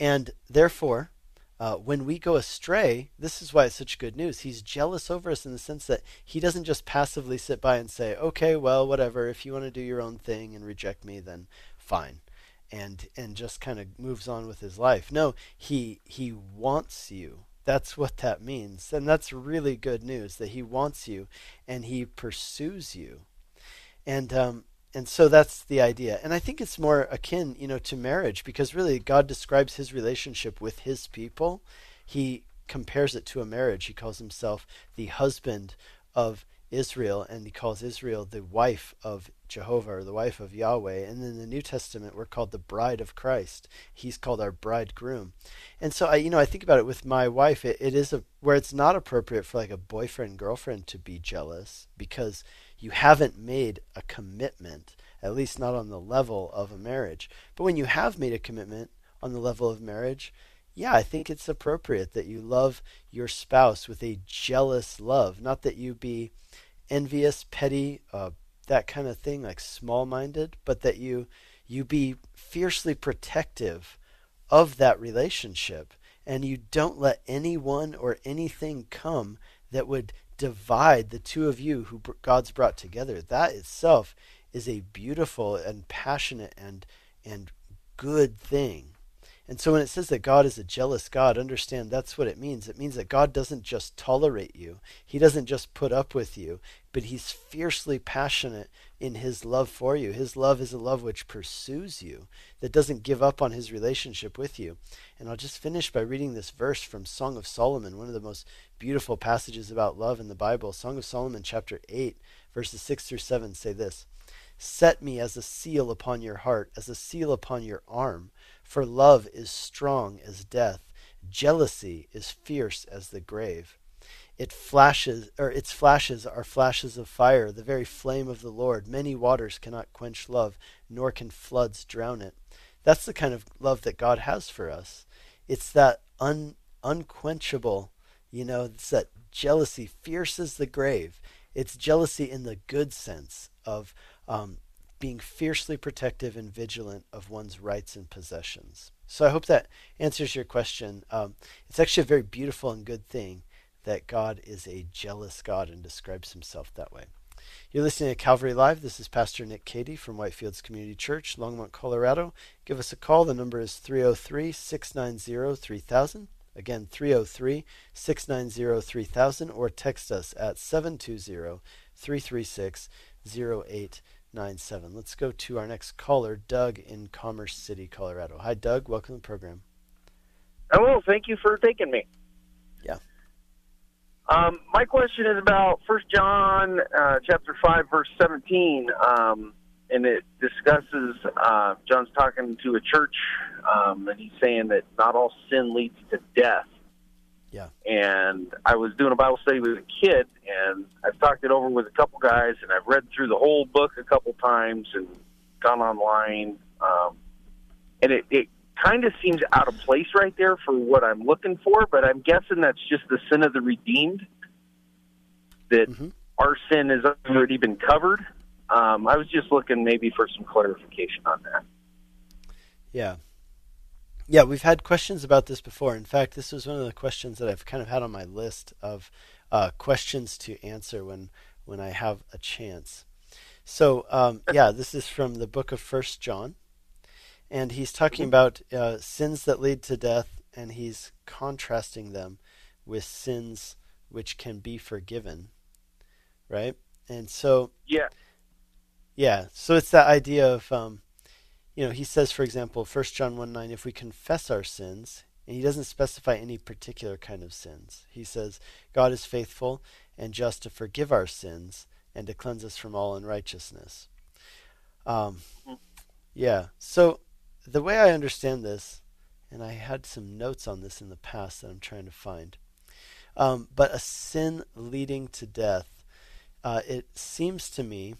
[SPEAKER 2] And therefore, uh, when we go astray, this is why it's such good news. He's jealous over us in the sense that he doesn't just passively sit by and say, okay, well, whatever. If you want to do your own thing and reject me, then fine. And, and just kind of moves on with his life. No, he, he wants you. That's <laughs> what that means. And that's really good news that he wants you and he pursues you. And um, and so that's the idea. And i think it's more akin you know to marriage because really god describes his relationship with his people. He compares it to a marriage. He calls himself the husband of israel and he calls israel the wife of jehovah or the wife of yahweh. And in the new testament we're called the bride of christ. He's called our bridegroom. And so i you know i think about it with my wife. It, it is a where it's not appropriate for like a boyfriend girlfriend to be jealous because you haven't made a commitment, at least not on the level of a marriage. But when you have made a commitment on the level of marriage, yeah, I think it's appropriate that you love your spouse with a jealous love. Not that you be envious, petty, uh, that kind of thing, like small minded, but that you you be fiercely protective of that relationship and you don't let anyone or anything come that would divide the two of you who God's brought together. That itself is a beautiful and passionate and and good thing. And so when it says that God is a jealous God, understand that's what it means. It means that God doesn't just tolerate you. He doesn't just put up with you, but he's fiercely passionate in his love for you. His love is a love which pursues you, that doesn't give up on his relationship with you. And I'll just finish by reading this verse from Song of Solomon, one of the most beautiful passages about love in the Bible. Song of Solomon, chapter 8, verses 6 through 7 say this Set me as a seal upon your heart, as a seal upon your arm, for love is strong as death, jealousy is fierce as the grave. It flashes, or its flashes are flashes of fire, the very flame of the Lord. Many waters cannot quench love, nor can floods drown it. That's the kind of love that God has for us. It's that un, unquenchable, you know, it's that jealousy, fierce as the grave. It's jealousy in the good sense of um, being fiercely protective and vigilant of one's rights and possessions. So I hope that answers your question. Um, it's actually a very beautiful and good thing that God is a jealous God and describes himself that way. You're listening to Calvary Live. This is Pastor Nick Cady from Whitefields Community Church, Longmont, Colorado. Give us a call. The number is 303 690 3000. Again, 303 690 3000, or text us at 720 336 0897. Let's go to our next caller, Doug in Commerce City, Colorado. Hi, Doug. Welcome to the program.
[SPEAKER 7] Hello. Thank you for taking me.
[SPEAKER 2] Yeah.
[SPEAKER 7] Um, my question is about First John uh, chapter five verse seventeen, um, and it discusses uh, John's talking to a church, um, and he's saying that not all sin leads to death.
[SPEAKER 2] Yeah.
[SPEAKER 7] And I was doing a Bible study with a kid, and I've talked it over with a couple guys, and I've read through the whole book a couple times and gone online, um, and it, it kind of seems out of place right there for what I'm looking for, but I'm guessing that's just the sin of the redeemed. That mm-hmm. our sin has already been covered. Um, I was just looking maybe for some clarification on that.
[SPEAKER 2] Yeah. Yeah, we've had questions about this before. In fact, this was one of the questions that I've kind of had on my list of uh, questions to answer when when I have a chance. So um, yeah, this is from the book of First John, and he's talking about uh, sins that lead to death, and he's contrasting them with sins which can be forgiven, right? And so
[SPEAKER 7] yeah,
[SPEAKER 2] yeah. So it's that idea of um, you know, he says, for example, 1 John 1 9, if we confess our sins, and he doesn't specify any particular kind of sins. He says, God is faithful and just to forgive our sins and to cleanse us from all unrighteousness. Um, yeah, so the way I understand this, and I had some notes on this in the past that I'm trying to find, um, but a sin leading to death, uh, it seems to me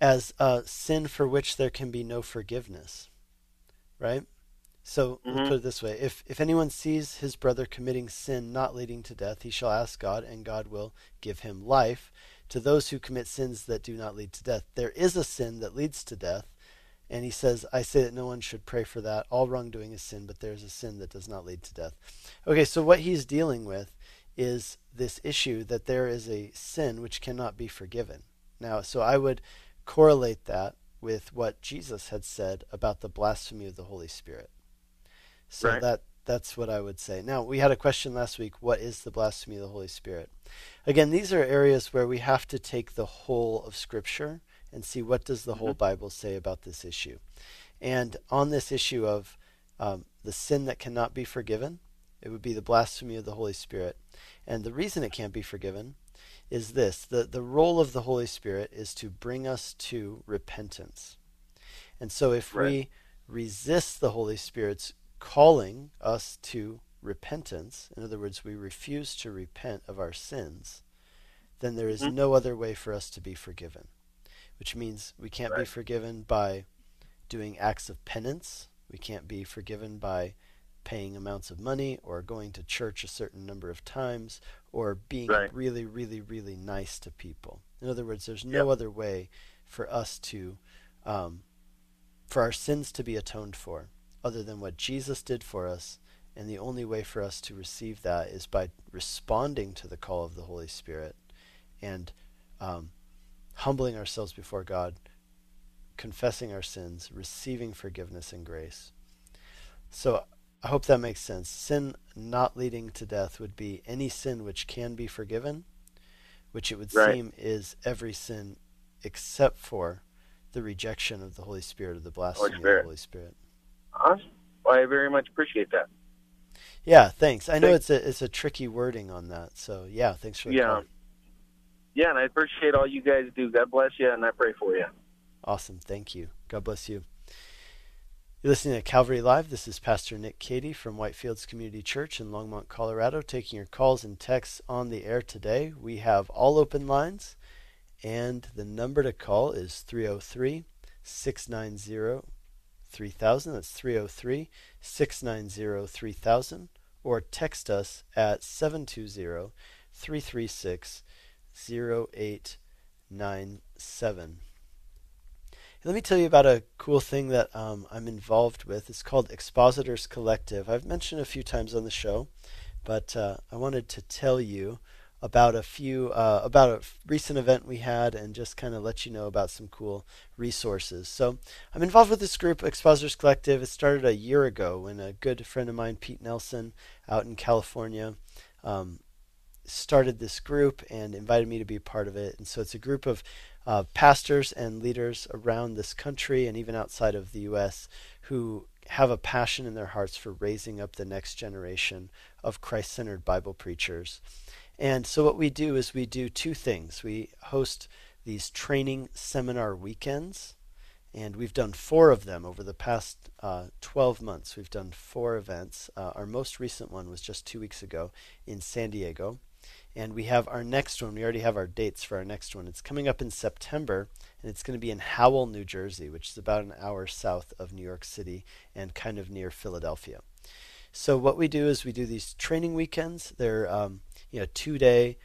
[SPEAKER 2] as a sin for which there can be no forgiveness. Right? So
[SPEAKER 7] mm-hmm.
[SPEAKER 2] let's put it this way if, if anyone sees his brother committing sin not leading to death, he shall ask God, and God will give him life. To those who commit sins that do not lead to death, there is a sin that leads to death. And he says, I say that no one should pray for that. All wrongdoing is sin, but there is a sin that does not lead to death. Okay, so what he's dealing with is this issue that there is a sin which cannot be forgiven. Now, so I would correlate that with what Jesus had said about the blasphemy of the Holy Spirit. So
[SPEAKER 7] right.
[SPEAKER 2] that that's what I would say. Now, we had a question last week, what is the blasphemy of the Holy Spirit? Again, these are areas where we have to take the whole of scripture and see what does the mm-hmm. whole Bible say about this issue. And on this issue of um, the sin that cannot be forgiven, it would be the blasphemy of the Holy Spirit. And the reason it can't be forgiven is this the, the role of the Holy Spirit is to bring us to repentance. And so if right. we resist the Holy Spirit's calling us to repentance, in other words, we refuse to repent of our sins, then there is mm-hmm. no other way for us to be forgiven. Which means we can't right. be forgiven by doing acts of penance. We can't be forgiven by paying amounts of money or going to church a certain number of times or being
[SPEAKER 7] right.
[SPEAKER 2] really, really, really nice to people. In other words, there's no
[SPEAKER 7] yep.
[SPEAKER 2] other way for us to, um, for our sins to be atoned for other than what Jesus did for us. And the only way for us to receive that is by responding to the call of the Holy Spirit and um, humbling ourselves before God, confessing our sins, receiving forgiveness and grace. So I hope that makes sense. Sin not leading to death would be any sin which can be forgiven, which it would
[SPEAKER 7] right.
[SPEAKER 2] seem is every sin except for the rejection of the Holy Spirit or the blasphemy of the Holy Spirit.
[SPEAKER 7] Awesome. Well, I very much appreciate that.
[SPEAKER 2] Yeah, thanks. I know it's a it's a tricky wording on that, so yeah, thanks for the
[SPEAKER 7] yeah. Yeah, and I appreciate all you guys do. God bless you, and I pray for you.
[SPEAKER 2] Awesome. Thank you. God bless you. You're listening to Calvary Live. This is Pastor Nick Cady from Whitefields Community Church in Longmont, Colorado, taking your calls and texts on the air today. We have all open lines, and the number to call is 303 690 3000. That's 303 690 3000. Or text us at 720 336 0897. Let me tell you about a cool thing that um, I'm involved with. It's called Expositors Collective. I've mentioned a few times on the show, but uh, I wanted to tell you about a few uh, about a recent event we had and just kind of let you know about some cool resources. So I'm involved with this group, Expositors Collective. It started a year ago when a good friend of mine, Pete Nelson, out in California, um, started this group and invited me to be a part of it. And so it's a group of uh, pastors and leaders around this country and even outside of the U.S. who have a passion in their hearts for raising up the next generation of Christ centered Bible preachers. And so, what we do is we do two things. We host these training seminar weekends, and we've done four of them over the past uh, 12 months. We've done four events. Uh, our most recent one was just two weeks ago in San Diego. And we have our next one. We already have our dates for our next one. It's coming up in September, and it's going to be in Howell, New Jersey, which is about an hour south of New York City and kind of near Philadelphia. So what we do is we do these training weekends. They're um, you know two day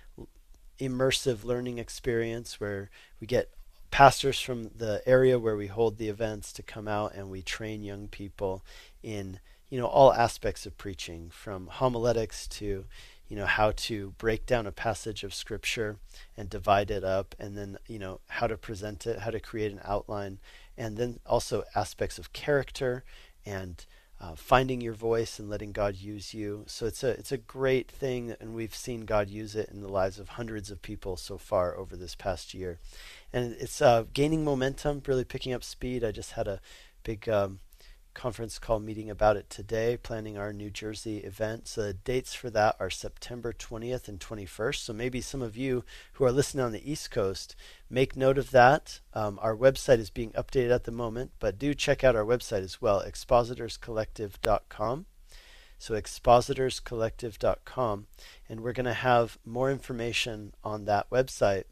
[SPEAKER 2] immersive learning experience where we get pastors from the area where we hold the events to come out and we train young people in you know all aspects of preaching from homiletics to you know how to break down a passage of scripture and divide it up and then you know how to present it how to create an outline and then also aspects of character and uh, finding your voice and letting God use you. So it's a it's a great thing, and we've seen God use it in the lives of hundreds of people so far over this past year, and it's uh, gaining momentum, really picking up speed. I just had a big um, conference call meeting about it today, planning our New Jersey event. So the dates for that are September 20th and 21st. So maybe some of you who are listening on the East Coast make note of that. Um, our website is being updated at the moment, but do check out our website as well, expositorscollective.com. So expositorscollective.com, and we're going to have more information on that website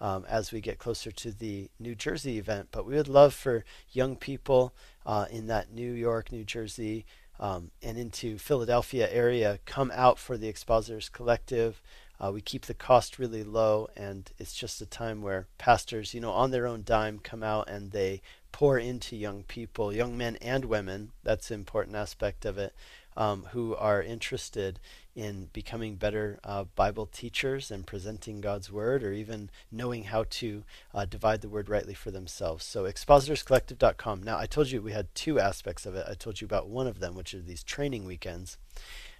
[SPEAKER 2] um, as we get closer to the New Jersey event. But we would love for young people uh, in that New York, New Jersey, um, and into Philadelphia area come out for the Expositors Collective. Uh, we keep the cost really low, and it's just a time where pastors, you know, on their own dime, come out and they pour into young people, young men and women. That's an important aspect of it um, who are interested in becoming better uh, Bible teachers and presenting God's Word, or even knowing how to uh, divide the Word rightly for themselves. So, expositorscollective.com. Now, I told you we had two aspects of it. I told you about one of them, which are these training weekends.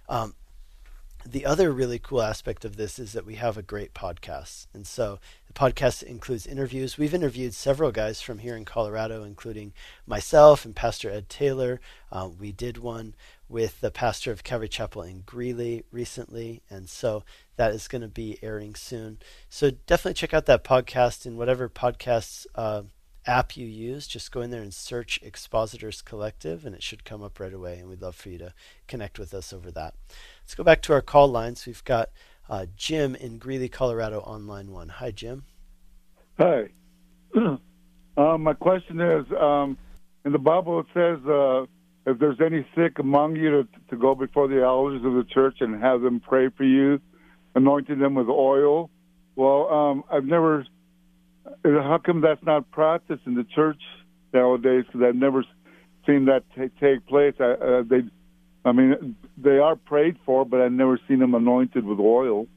[SPEAKER 2] Um, the other really cool aspect of this is that we have a great podcast. And so the podcast includes interviews. We've interviewed several guys from here in Colorado, including myself and Pastor Ed Taylor. Uh, we did one with the pastor of Calvary Chapel in Greeley recently. And so that is going to be airing soon. So definitely check out that podcast in whatever podcasts uh, app you use. Just go in there and search Expositors Collective, and it should come up right away. And we'd love for you to connect with us over that. Let's go back to our call lines. We've got uh, Jim in Greeley, Colorado, on line one. Hi, Jim.
[SPEAKER 8] Hi. <clears throat> um, my question is um, in the Bible, it says uh, if there's any sick among you, to, to go before the elders of the church and have them pray for you, anointing them with oil. Well, um, I've never. How come that's not practiced in the church nowadays? Because I've never seen that t- take place. I, uh, they I mean, they are prayed for, but I've never seen them anointed with oil.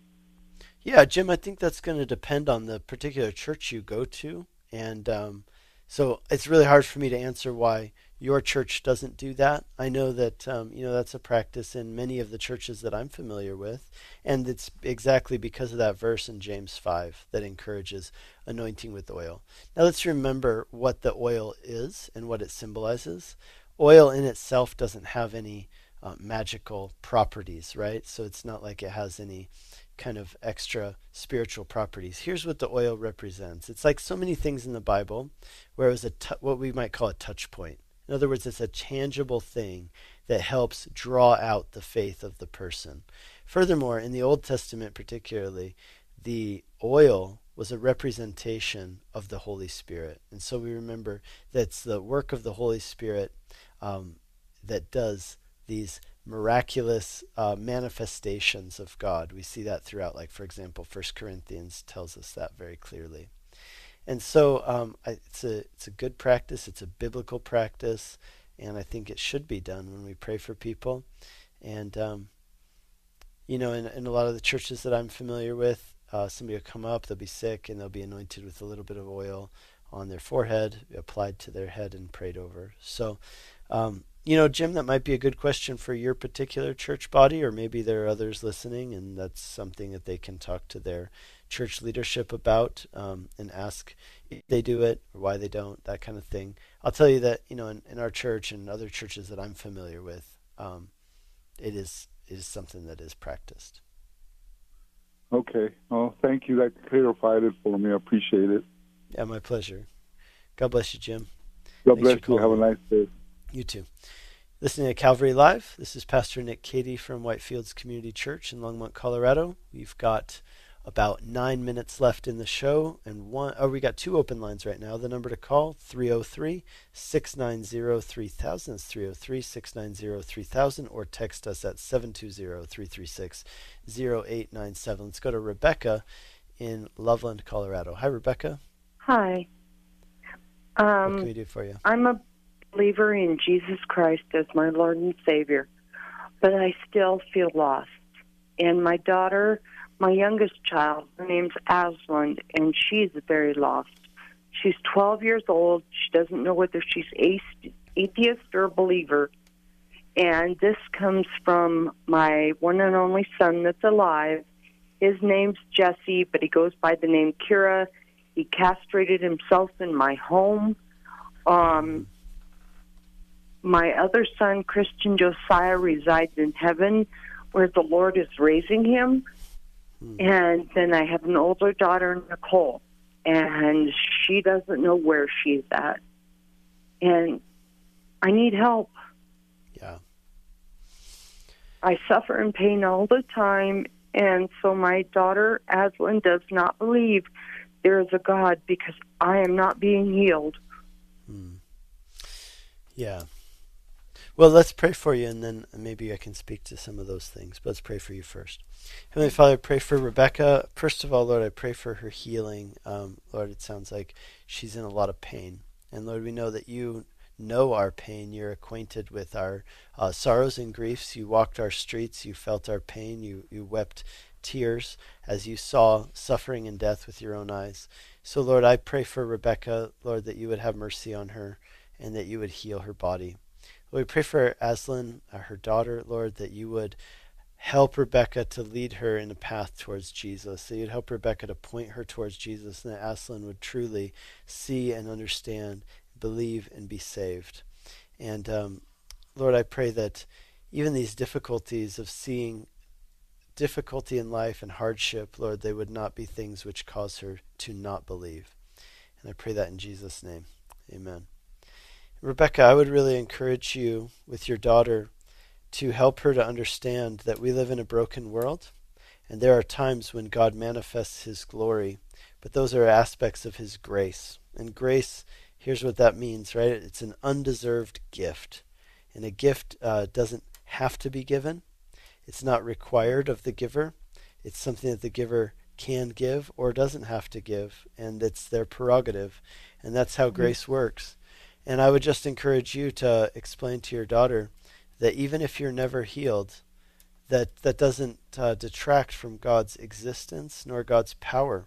[SPEAKER 2] Yeah, Jim, I think that's going to depend on the particular church you go to. And um, so it's really hard for me to answer why your church doesn't do that. I know that um, you know that's a practice in many of the churches that I'm familiar with, and it's exactly because of that verse in James five that encourages anointing with oil. Now let's remember what the oil is and what it symbolizes. Oil in itself doesn't have any uh, magical properties, right? So it's not like it has any kind of extra spiritual properties. Here's what the oil represents. It's like so many things in the Bible, where it was a t- what we might call a touch point. In other words, it's a tangible thing that helps draw out the faith of the person. Furthermore, in the Old Testament particularly, the oil was a representation of the Holy Spirit. And so we remember that's the work of the Holy Spirit um, that does these miraculous uh, manifestations of God. We see that throughout, like for example, First Corinthians tells us that very clearly. And so um, it's a it's a good practice. It's a biblical practice, and I think it should be done when we pray for people. And um, you know, in, in a lot of the churches that I'm familiar with, uh, somebody will come up, they'll be sick, and they'll be anointed with a little bit of oil on their forehead, applied to their head, and prayed over. So um, you know, Jim, that might be a good question for your particular church body, or maybe there are others listening, and that's something that they can talk to their church leadership about um, and ask if they do it or why they don't, that kind of thing. I'll tell you that, you know, in, in our church and other churches that I'm familiar with, um, it is it is something that is practiced.
[SPEAKER 8] Okay. Well, thank you. That clarified it for me. I appreciate it.
[SPEAKER 2] Yeah, my pleasure. God bless you, Jim.
[SPEAKER 8] God Thanks bless you. Have a nice day.
[SPEAKER 2] You too. Listening to Calvary Live, this is Pastor Nick Cady from Whitefields Community Church in Longmont, Colorado. We've got about nine minutes left in the show, and one oh, we got two open lines right now. The number to call 303 690 3000. That's 303 690 3000, or text us at 720 336 0897. Let's go to Rebecca in Loveland, Colorado. Hi, Rebecca.
[SPEAKER 9] Hi.
[SPEAKER 2] what
[SPEAKER 9] Um,
[SPEAKER 2] can we do for you?
[SPEAKER 9] I'm a believer in Jesus Christ as my Lord and Savior, but I still feel lost. And my daughter, my youngest child, her name's Aslan, and she's very lost. She's 12 years old. She doesn't know whether she's ath- atheist or a believer. And this comes from my one and only son that's alive. His name's Jesse, but he goes by the name Kira. He castrated himself in my home. Um, my other son, Christian Josiah, resides in heaven where the Lord is raising him. And then I have an older daughter, Nicole, and she doesn't know where she's at. And I need help.
[SPEAKER 2] Yeah.
[SPEAKER 9] I suffer in pain all the time, and so my daughter, Aslan, does not believe there is a God because I am not being healed. Hmm.
[SPEAKER 2] Yeah. Well, let's pray for you, and then maybe I can speak to some of those things. But let's pray for you first. Heavenly Father, I pray for Rebecca. First of all, Lord, I pray for her healing. Um, Lord, it sounds like she's in a lot of pain. And Lord, we know that you know our pain. You're acquainted with our uh, sorrows and griefs. You walked our streets. You felt our pain. You, you wept tears as you saw suffering and death with your own eyes. So, Lord, I pray for Rebecca, Lord, that you would have mercy on her and that you would heal her body. We pray for Aslan, uh, her daughter, Lord, that you would help Rebecca to lead her in a path towards Jesus. That you'd help Rebecca to point her towards Jesus, and that Aslan would truly see and understand, believe, and be saved. And um, Lord, I pray that even these difficulties of seeing difficulty in life and hardship, Lord, they would not be things which cause her to not believe. And I pray that in Jesus' name. Amen. Rebecca, I would really encourage you with your daughter to help her to understand that we live in a broken world and there are times when God manifests his glory, but those are aspects of his grace. And grace, here's what that means, right? It's an undeserved gift. And a gift uh, doesn't have to be given, it's not required of the giver. It's something that the giver can give or doesn't have to give, and it's their prerogative. And that's how grace works. And I would just encourage you to explain to your daughter that even if you're never healed, that that doesn't uh, detract from God's existence nor God's power.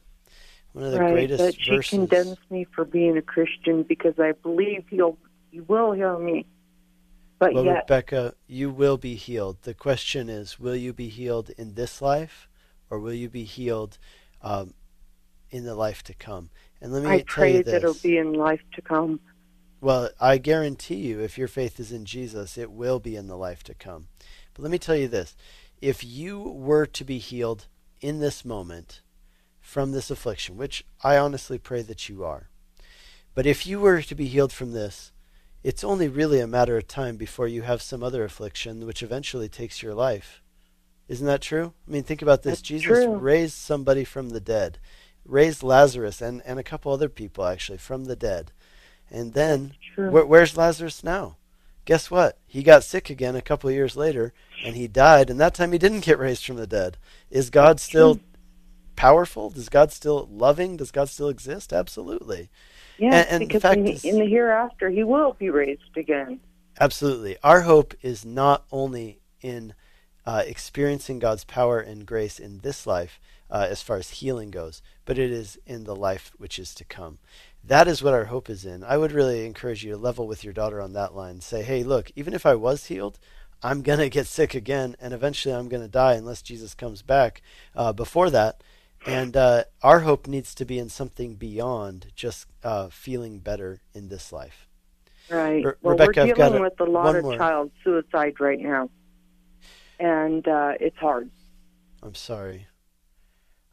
[SPEAKER 2] One of the
[SPEAKER 9] right,
[SPEAKER 2] greatest
[SPEAKER 9] but she
[SPEAKER 2] verses.
[SPEAKER 9] condemns me for being a Christian because I believe he'll he will heal me. But
[SPEAKER 2] well,
[SPEAKER 9] yet,
[SPEAKER 2] Rebecca, you will be healed. The question is, will you be healed in this life, or will you be healed um, in the life to come? And let me
[SPEAKER 9] I
[SPEAKER 2] tell
[SPEAKER 9] pray
[SPEAKER 2] you
[SPEAKER 9] that it'll be in life to come.
[SPEAKER 2] Well, I guarantee you, if your faith is in Jesus, it will be in the life to come. But let me tell you this if you were to be healed in this moment from this affliction, which I honestly pray that you are, but if you were to be healed from this, it's only really a matter of time before you have some other affliction which eventually takes your life. Isn't that true? I mean, think about this.
[SPEAKER 9] That's
[SPEAKER 2] Jesus
[SPEAKER 9] true.
[SPEAKER 2] raised somebody from the dead, raised Lazarus and, and a couple other people actually from the dead. And then,
[SPEAKER 9] True.
[SPEAKER 2] where, where's Lazarus now? Guess what? He got sick again a couple of years later, and he died. And that time he didn't get raised from the dead. Is God still powerful? Does God still loving? Does God still exist? Absolutely.
[SPEAKER 9] Yes,
[SPEAKER 2] and, and the
[SPEAKER 9] because
[SPEAKER 2] fact
[SPEAKER 9] in,
[SPEAKER 2] is,
[SPEAKER 9] in the hereafter he will be raised again.
[SPEAKER 2] Absolutely. Our hope is not only in uh, experiencing God's power and grace in this life, uh, as far as healing goes, but it is in the life which is to come. That is what our hope is in. I would really encourage you to level with your daughter on that line. Say, hey, look, even if I was healed, I'm <laughs> going to get sick again, and eventually I'm going to die unless Jesus comes back uh, before that. And uh, our hope needs to be in something beyond just uh, feeling better in this life.
[SPEAKER 9] Right. Well,
[SPEAKER 2] Rebecca,
[SPEAKER 9] we're dealing
[SPEAKER 2] a-
[SPEAKER 9] with a lot of
[SPEAKER 2] more.
[SPEAKER 9] child suicide right now, and uh, it's hard.
[SPEAKER 2] I'm sorry.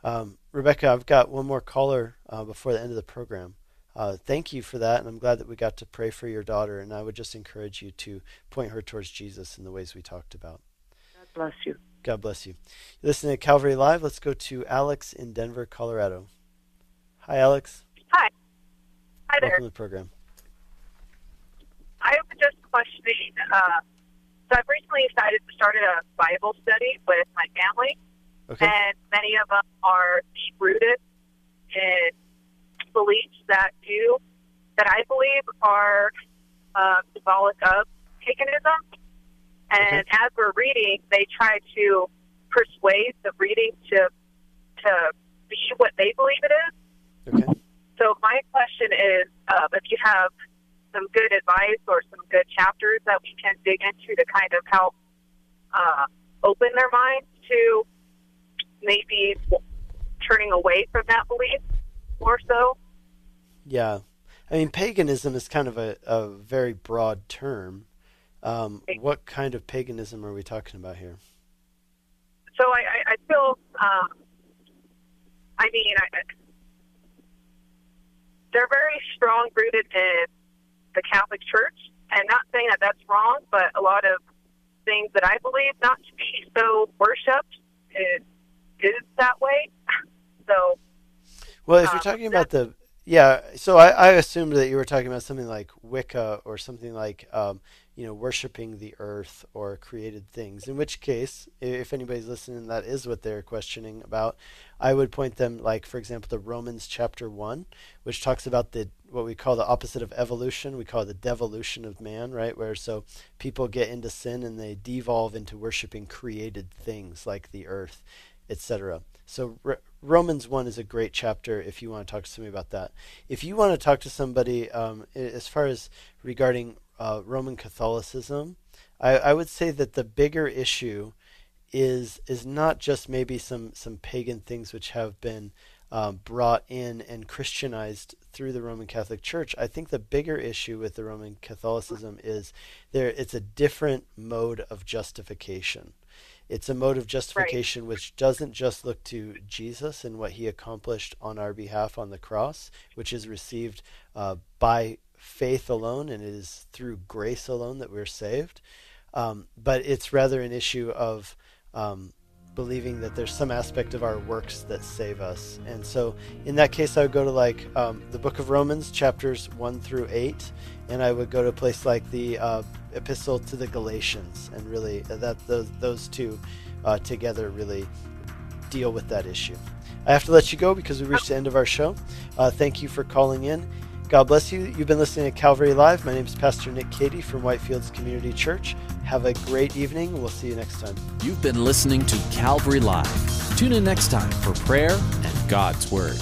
[SPEAKER 2] Um, Rebecca, I've got one more caller uh, before the end of the program. Uh, thank you for that, and I'm glad that we got to pray for your daughter. And I would just encourage you to point her towards Jesus in the ways we talked about.
[SPEAKER 9] God bless you.
[SPEAKER 2] God bless you. You're listening to Calvary Live. Let's go to Alex in Denver, Colorado. Hi, Alex.
[SPEAKER 10] Hi. Hi there.
[SPEAKER 2] Welcome to the program.
[SPEAKER 10] I was just questioning. Uh, so I've recently decided to start a Bible study with my family,
[SPEAKER 2] Okay.
[SPEAKER 10] and many of them are deep rooted in beliefs that do that I believe are uh, symbolic of paganism. And
[SPEAKER 2] Okay.
[SPEAKER 10] as we're reading, they try to persuade the reading to to be what they believe it is.
[SPEAKER 2] Okay.
[SPEAKER 10] So my question is, um, if you have some good advice or some good chapters that we can dig into to kind of help uh, open their minds to maybe turning away from that belief more so.
[SPEAKER 2] Yeah. I mean, paganism is kind of a, a very broad term. Um, what kind of paganism are we talking about here?
[SPEAKER 10] So I, I, I feel, um, I mean, I, they're very strong rooted in the Catholic Church, and not saying that that's wrong, but a lot of things that I believe not to be so worshipped is, is that way. <laughs> So
[SPEAKER 2] Well, if you're talking about the yeah, so I, I assumed that you were talking about something like Wicca or something like um, you know worshiping the earth or created things. In which case, if anybody's listening, that is what they're questioning about. I would point them like, for example, the Romans chapter one, which talks about the what we call the opposite of evolution. We call it the devolution of man, right? Where so people get into sin and they devolve into worshiping created things like the earth, etc. So Romans 1 is a great chapter if you want to talk to somebody about that. If you want to talk to somebody um, as far as regarding uh, Roman Catholicism, I, I would say that the bigger issue is is not just maybe some, some pagan things which have been um, brought in and Christianized through the Roman Catholic Church. I think the bigger issue with the Roman Catholicism is there it's a different mode of justification. It's a mode of justification which doesn't just look to Jesus and what he accomplished on our behalf on the cross, which is received uh, by faith alone and it is through grace alone that we're saved. Um, but it's rather an issue of um, believing that there's some aspect of our works that save us. And so in that case, I would go to like um, the book of Romans, chapters 1 through 8, and I would go to a place like the uh, epistle to the Galatians, and really uh, that those, those two uh, together really deal with that issue. I have to let you go because we reached the end of our show. Uh, thank you for calling in. God bless you. You've been listening to Calvary Live. My name is Pastor Nick Cady from Whitefields Community Church. Have a great evening. We'll see you next time.
[SPEAKER 1] You've been listening to Calvary Live. Tune in next time for prayer and God's Word.